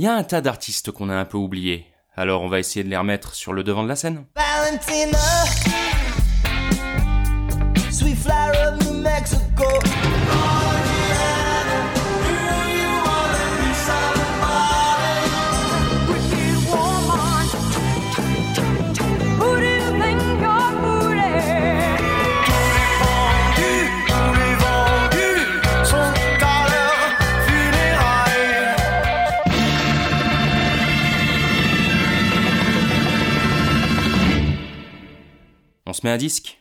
Il y a un tas d'artistes qu'on a un peu oubliés, alors on va essayer de les remettre sur le devant de la scène. Se met un disque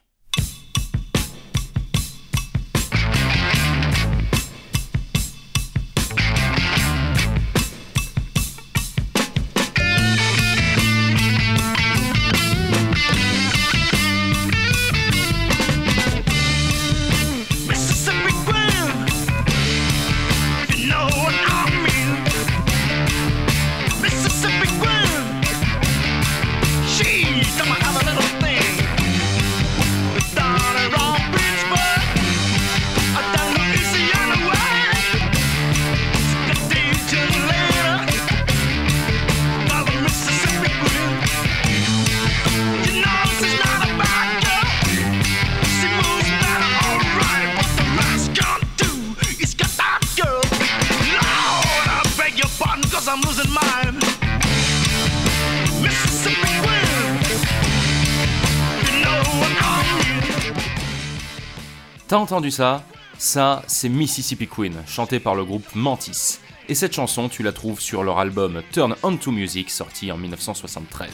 entendu ça Ça, c'est Mississippi Queen, chanté par le groupe Mantis. Et cette chanson, tu la trouves sur leur album Turn On To Music, sorti en 1973.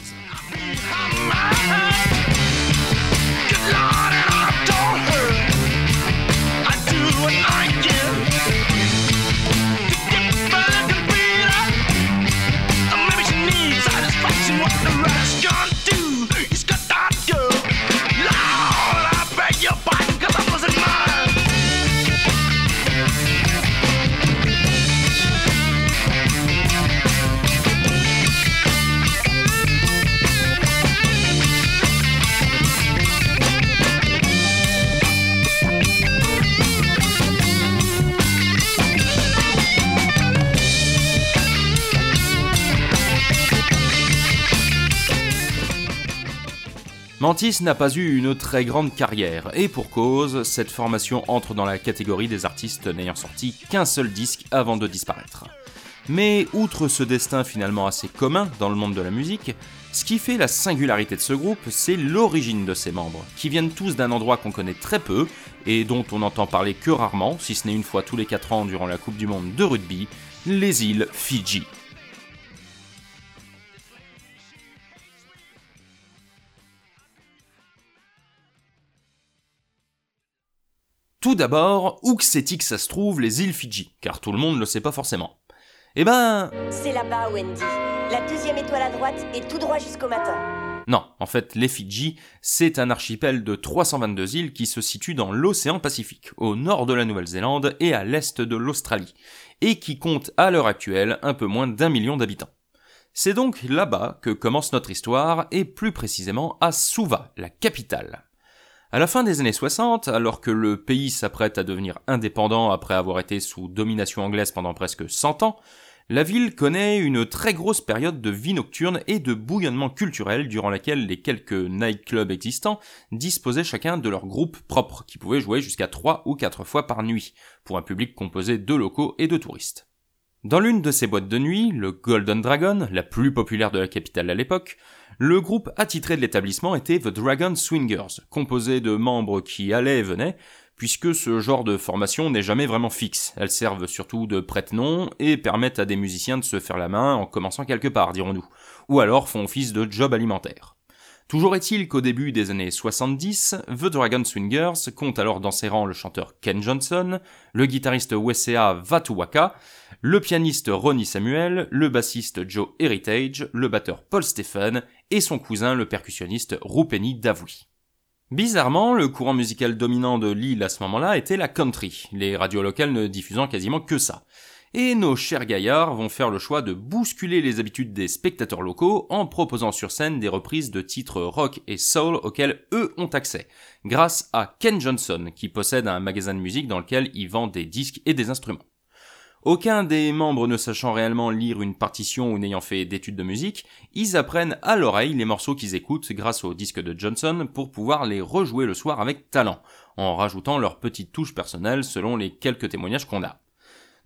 N'a pas eu une très grande carrière, et pour cause, cette formation entre dans la catégorie des artistes n'ayant sorti qu'un seul disque avant de disparaître. Mais outre ce destin finalement assez commun dans le monde de la musique, ce qui fait la singularité de ce groupe, c'est l'origine de ses membres, qui viennent tous d'un endroit qu'on connaît très peu, et dont on n'entend parler que rarement, si ce n'est une fois tous les 4 ans durant la Coupe du Monde de rugby, les îles Fidji. Tout d'abord, où que c'est-il que ça se trouve les îles Fidji Car tout le monde ne le sait pas forcément. Eh ben, C'est là-bas, Wendy. La deuxième étoile à droite et tout droit jusqu'au matin. non, en fait, les Fidji, c'est un archipel de 322 îles qui se situe dans l'océan Pacifique, au nord de la Nouvelle-Zélande et à l'est de l'Australie, et qui compte à l'heure actuelle un peu moins d'un million d'habitants. C'est donc là-bas que commence notre histoire, et plus précisément à Suva, la capitale. À la fin des années 60, alors que le pays s'apprête à devenir indépendant après avoir été sous domination anglaise pendant presque 100 ans, la ville connaît une très grosse période de vie nocturne et de bouillonnement culturel durant laquelle les quelques nightclubs existants disposaient chacun de leur groupe propre qui pouvait jouer jusqu'à 3 ou 4 fois par nuit, pour un public composé de locaux et de touristes. Dans l'une de ces boîtes de nuit, le Golden Dragon, la plus populaire de la capitale à l'époque, le groupe attitré de l'établissement était The Dragon Swingers, composé de membres qui allaient et venaient, puisque ce genre de formation n'est jamais vraiment fixe. Elles servent surtout de prête-nom et permettent à des musiciens de se faire la main en commençant quelque part, dirons-nous, ou alors font office de job alimentaire. Toujours est-il qu'au début des années 70, The Dragon Swingers compte alors dans ses rangs le chanteur Ken Johnson, le guitariste Wesea Vatuwaka, le pianiste Ronnie Samuel, le bassiste Joe Heritage, le batteur Paul Stephen et son cousin le percussionniste Rupeni Davui. Bizarrement, le courant musical dominant de l'île à ce moment-là était la country, les radios locales ne diffusant quasiment que ça. Et nos chers gaillards vont faire le choix de bousculer les habitudes des spectateurs locaux en proposant sur scène des reprises de titres rock et soul auxquels eux ont accès, grâce à Ken Johnson, qui possède un magasin de musique dans lequel il vend des disques et des instruments. Aucun des membres ne sachant réellement lire une partition ou n'ayant fait d'études de musique, ils apprennent à l'oreille les morceaux qu'ils écoutent grâce au disque de Johnson pour pouvoir les rejouer le soir avec talent, en rajoutant leurs petites touches personnelles selon les quelques témoignages qu'on a.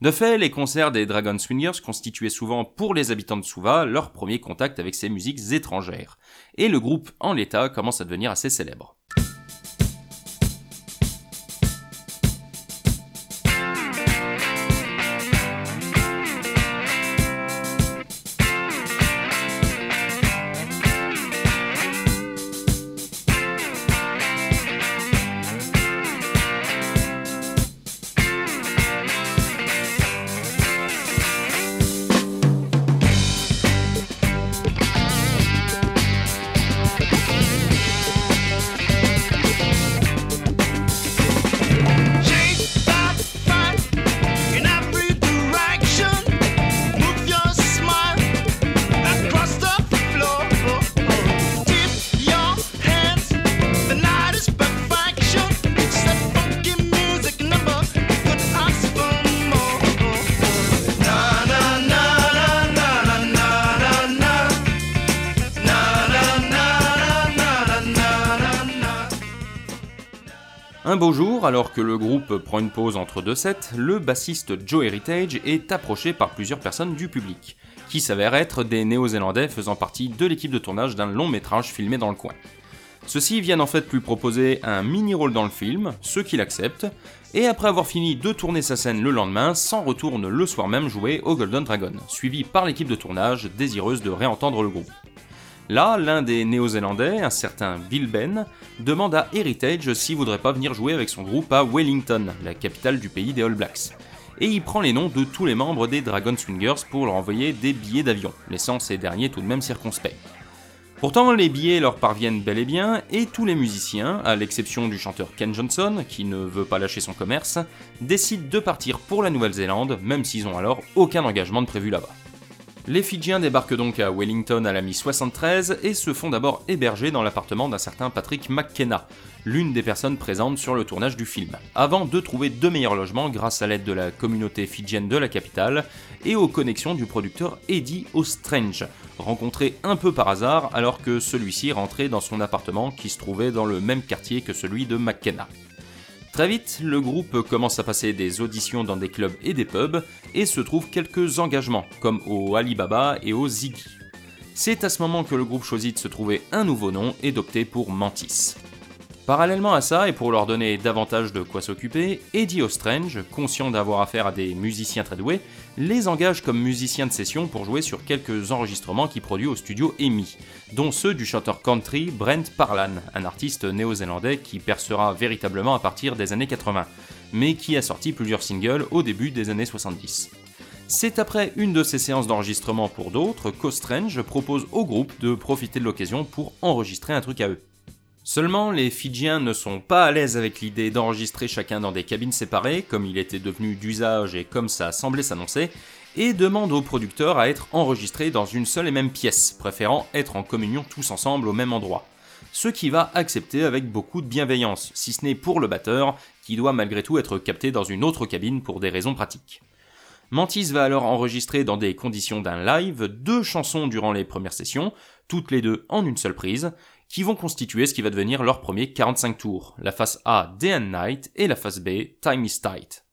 De fait, les concerts des Dragon Swingers constituaient souvent pour les habitants de Suva leur premier contact avec ces musiques étrangères, et le groupe en l'état commence à devenir assez célèbre. Un beau jour, alors que le groupe prend une pause entre deux sets, le bassiste Joe Heritage est approché par plusieurs personnes du public, qui s'avèrent être des Néo-Zélandais faisant partie de l'équipe de tournage d'un long métrage filmé dans le coin. Ceux-ci viennent en fait lui proposer un mini-rôle dans le film, ce qu'il accepte, et après avoir fini de tourner sa scène le lendemain, s'en retourne le soir même jouer au Golden Dragon, suivi par l'équipe de tournage désireuse de réentendre le groupe. Là, l'un des Néo-Zélandais, un certain Bill Ben, demande à Heritage s'il voudrait pas venir jouer avec son groupe à Wellington, la capitale du pays des All Blacks. Et il prend les noms de tous les membres des Dragon Swingers pour leur envoyer des billets d'avion, laissant ces derniers tout de même circonspects. Pourtant, les billets leur parviennent bel et bien, et tous les musiciens, à l'exception du chanteur Ken Johnson, qui ne veut pas lâcher son commerce, décident de partir pour la Nouvelle-Zélande, même s'ils ont alors aucun engagement de prévu là-bas. Les Fidjiens débarquent donc à Wellington à la mi-73 et se font d'abord héberger dans l'appartement d'un certain Patrick McKenna, l'une des personnes présentes sur le tournage du film, avant de trouver deux meilleurs logements grâce à l'aide de la communauté fidjienne de la capitale et aux connexions du producteur Eddie O'Strange, rencontré un peu par hasard alors que celui-ci rentrait dans son appartement qui se trouvait dans le même quartier que celui de McKenna. Très vite, le groupe commence à passer des auditions dans des clubs et des pubs et se trouve quelques engagements, comme au Alibaba et au Ziggy. C'est à ce moment que le groupe choisit de se trouver un nouveau nom et d'opter pour Mantis. Parallèlement à ça, et pour leur donner davantage de quoi s'occuper, Eddie O'Strange, conscient d'avoir affaire à des musiciens très doués, les engage comme musiciens de session pour jouer sur quelques enregistrements qu'il produit au studio EMI, dont ceux du chanteur country Brent Parlan, un artiste néo-zélandais qui percera véritablement à partir des années 80, mais qui a sorti plusieurs singles au début des années 70. C'est après une de ces séances d'enregistrement pour d'autres qu'Ostrange propose au groupe de profiter de l'occasion pour enregistrer un truc à eux. Seulement, les Fidjiens ne sont pas à l'aise avec l'idée d'enregistrer chacun dans des cabines séparées, comme il était devenu d'usage et comme ça semblait s'annoncer, et demandent au producteur à être enregistrés dans une seule et même pièce, préférant être en communion tous ensemble au même endroit. Ce qui va accepter avec beaucoup de bienveillance, si ce n'est pour le batteur, qui doit malgré tout être capté dans une autre cabine pour des raisons pratiques. Mantis va alors enregistrer dans des conditions d'un live deux chansons durant les premières sessions, toutes les deux en une seule prise, qui vont constituer ce qui va devenir leur premier 45 tours, la face A Day and Night et la face B Time is Tight.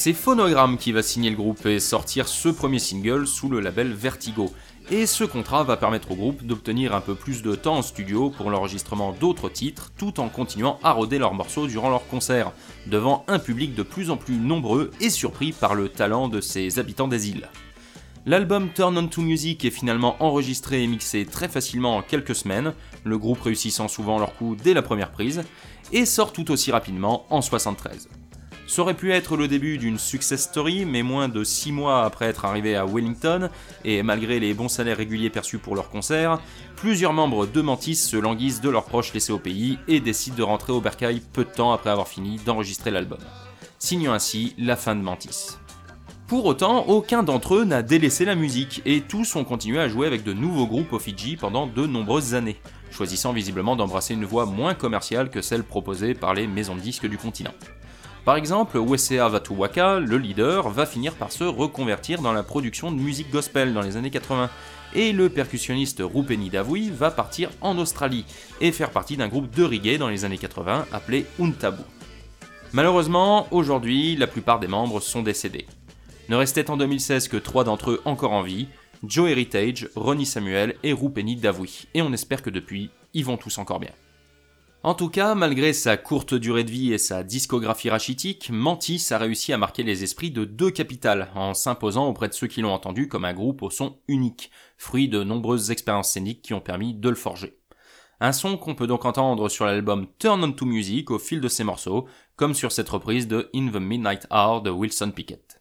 C'est Phonogram qui va signer le groupe et sortir ce premier single sous le label Vertigo. Et ce contrat va permettre au groupe d'obtenir un peu plus de temps en studio pour l'enregistrement d'autres titres, tout en continuant à roder leurs morceaux durant leurs concerts, devant un public de plus en plus nombreux et surpris par le talent de ces habitants des îles. L'album Turn On To Music est finalement enregistré et mixé très facilement en quelques semaines, le groupe réussissant souvent leur coup dès la première prise, et sort tout aussi rapidement en 73. Ça aurait pu être le début d'une success story, mais moins de 6 mois après être arrivé à Wellington, et malgré les bons salaires réguliers perçus pour leurs concerts, plusieurs membres de Mantis se languissent de leurs proches laissés au pays et décident de rentrer au bercail peu de temps après avoir fini d'enregistrer l'album. Signant ainsi la fin de Mantis. Pour autant, aucun d'entre eux n'a délaissé la musique, et tous ont continué à jouer avec de nouveaux groupes au Fidji pendant de nombreuses années, choisissant visiblement d'embrasser une voie moins commerciale que celle proposée par les maisons de disques du continent. Par exemple, Wesea Vatuwaka, le leader, va finir par se reconvertir dans la production de musique gospel dans les années 80, et le percussionniste Rupeni Davui va partir en Australie et faire partie d'un groupe de reggae dans les années 80 appelé Untabu. Malheureusement, aujourd'hui, la plupart des membres sont décédés. Ne restait en 2016 que trois d'entre eux encore en vie, Joe Heritage, Ronnie Samuel et Rupeni Davui, et on espère que depuis, ils vont tous encore bien. En tout cas, malgré sa courte durée de vie et sa discographie rachitique, Mantis a réussi à marquer les esprits de deux capitales, en s'imposant auprès de ceux qui l'ont entendu comme un groupe au son unique, fruit de nombreuses expériences scéniques qui ont permis de le forger. Un son qu'on peut donc entendre sur l'album Turn On To Music au fil de ses morceaux, comme sur cette reprise de In the Midnight Hour de Wilson Pickett.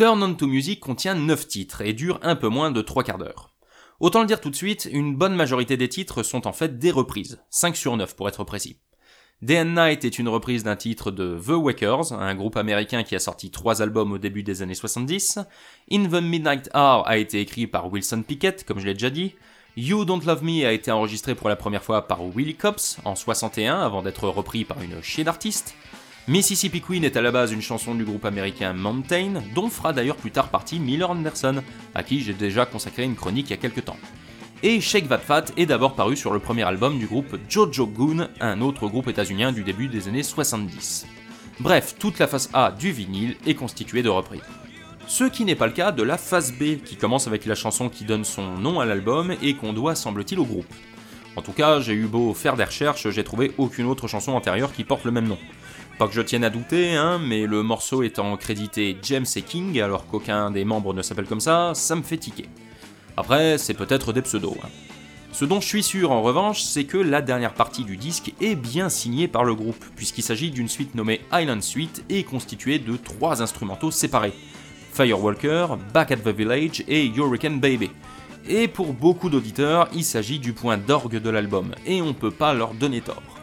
Turn On To Music contient 9 titres et dure un peu moins de 3 quarts d'heure. Autant le dire tout de suite, une bonne majorité des titres sont en fait des reprises, 5 sur 9 pour être précis. Day and Night est une reprise d'un titre de The Wakers, un groupe américain qui a sorti trois albums au début des années 70. In the Midnight Hour a été écrit par Wilson Pickett, comme je l'ai déjà dit. You Don't Love Me a été enregistré pour la première fois par Willie Cops en 61 avant d'être repris par une chier d'artistes. Mississippi Queen est à la base une chanson du groupe américain Mountain, dont fera d'ailleurs plus tard partie Miller Anderson, à qui j'ai déjà consacré une chronique il y a quelques temps. Et Shake That Fat est d'abord paru sur le premier album du groupe Jojo Goon, un autre groupe états-unien du début des années 70. Bref, toute la face A du vinyle est constituée de reprises. Ce qui n'est pas le cas de la face B, qui commence avec la chanson qui donne son nom à l'album et qu'on doit semble-t-il au groupe. En tout cas, j'ai eu beau faire des recherches, j'ai trouvé aucune autre chanson antérieure qui porte le même nom. Pas que je tienne à douter, hein, mais le morceau étant crédité James et King, alors qu'aucun des membres ne s'appelle comme ça, ça me fait tiquer. Après, c'est peut-être des pseudos. hein. Ce dont je suis sûr en revanche, c'est que la dernière partie du disque est bien signée par le groupe, puisqu'il s'agit d'une suite nommée Island Suite et constituée de trois instrumentaux séparés. Firewalker, Back at the Village et Hurricane Baby. Et pour beaucoup d'auditeurs, il s'agit du point d'orgue de l'album, et on peut pas leur donner tort.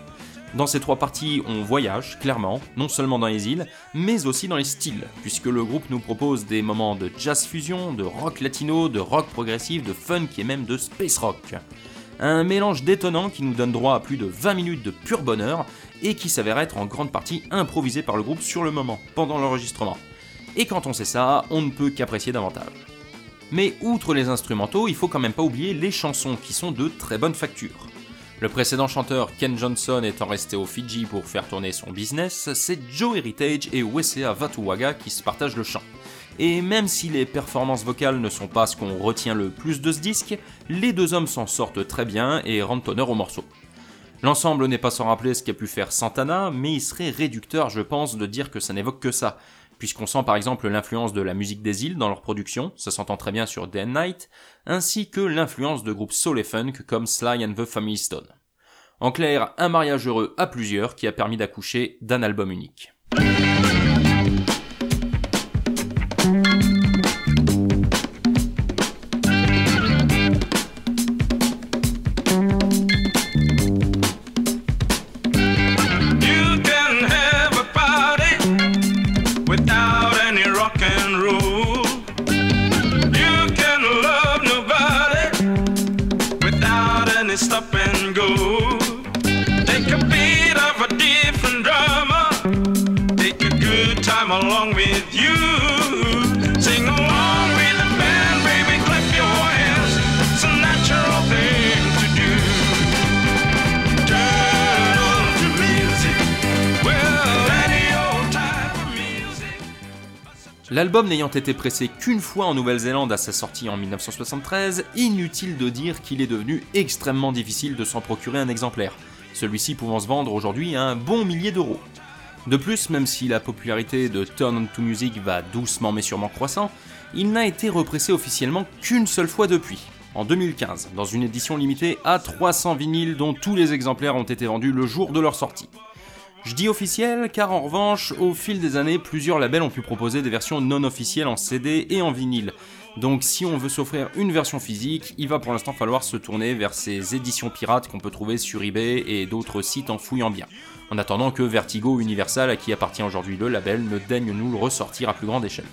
Dans ces trois parties, on voyage, clairement, non seulement dans les îles, mais aussi dans les styles, puisque le groupe nous propose des moments de jazz fusion, de rock latino, de rock progressif, de funk et même de space rock. Un mélange détonnant qui nous donne droit à plus de 20 minutes de pur bonheur, et qui s'avère être en grande partie improvisé par le groupe sur le moment, pendant l'enregistrement. Et quand on sait ça, on ne peut qu'apprécier davantage. Mais outre les instrumentaux, il faut quand même pas oublier les chansons qui sont de très bonne facture. Le précédent chanteur Ken Johnson étant resté aux Fidji pour faire tourner son business, c'est Joe Heritage et Wesea Vatuwaga qui se partagent le chant. Et même si les performances vocales ne sont pas ce qu'on retient le plus de ce disque, les deux hommes s'en sortent très bien et rendent honneur au morceau. L'ensemble n'est pas sans rappeler ce qu'a pu faire Santana, mais il serait réducteur, je pense, de dire que ça n'évoque que ça, puisqu'on sent par exemple l'influence de la musique des îles dans leur production, ça s'entend très bien sur Day and Night, ainsi que l'influence de groupes soul et funk comme Sly and the Family Stone. En clair, un mariage heureux à plusieurs qui a permis d'accoucher d'un album unique. Without any stop and go. Take a beat of a different drummer, take a good time along with you. L'album n'ayant été pressé qu'une fois en Nouvelle-Zélande à sa sortie en 1973, inutile de dire qu'il est devenu extrêmement difficile de s'en procurer un exemplaire, celui-ci pouvant se vendre aujourd'hui à un bon millier d'euros. De plus, même si la popularité de Turn On To Music va doucement mais sûrement croissant, il n'a été repressé officiellement qu'une seule fois depuis, en 2015, dans une édition limitée à 300 vinyles dont tous les exemplaires ont été vendus le jour de leur sortie. Je dis officiel car en revanche, au fil des années, plusieurs labels ont pu proposer des versions non officielles en CD et en vinyle. Donc si on veut s'offrir une version physique, il va pour l'instant falloir se tourner vers ces éditions pirates qu'on peut trouver sur eBay et d'autres sites en fouillant bien. En attendant que Vertigo Universal, à qui appartient aujourd'hui le label, ne daigne nous le ressortir à plus grande échelle.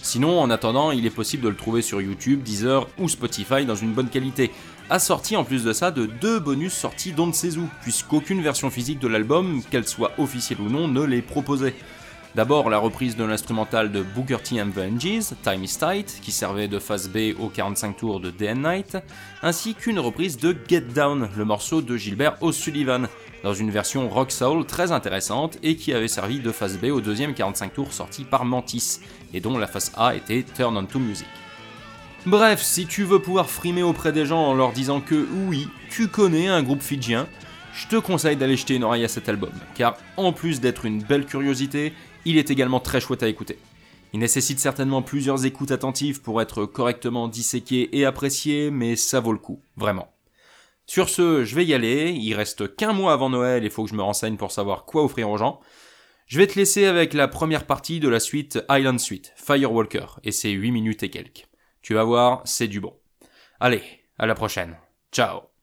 Sinon, en attendant, il est possible de le trouver sur YouTube, Deezer ou Spotify dans une bonne qualité, assorti en plus de ça de deux bonus sortis d'on où, puisqu'aucune version physique de l'album, qu'elle soit officielle ou non, ne l'est proposée. D'abord la reprise de l'instrumental de Booker T and the Time is Tight, qui servait de phase B aux 45 tours de Day and Night, ainsi qu'une reprise de Get Down, le morceau de Gilbert O'Sullivan, dans une version rock soul très intéressante et qui avait servi de phase B au deuxième 45 tours sorti par Mantis, et dont la face A était Turn On To Music. Bref, si tu veux pouvoir frimer auprès des gens en leur disant que oui, tu connais un groupe fidjien, je te conseille d'aller jeter une oreille à cet album, car en plus d'être une belle curiosité, il est également très chouette à écouter. Il nécessite certainement plusieurs écoutes attentives pour être correctement disséqué et apprécié, mais ça vaut le coup, vraiment. Sur ce, je vais y aller, il reste qu'un mois avant Noël, il faut que je me renseigne pour savoir quoi offrir aux gens. Je vais te laisser avec la première partie de la suite Island Suite, Firewalker, et c'est 8 minutes et quelques. Tu vas voir, c'est du bon. Allez, à la prochaine. Ciao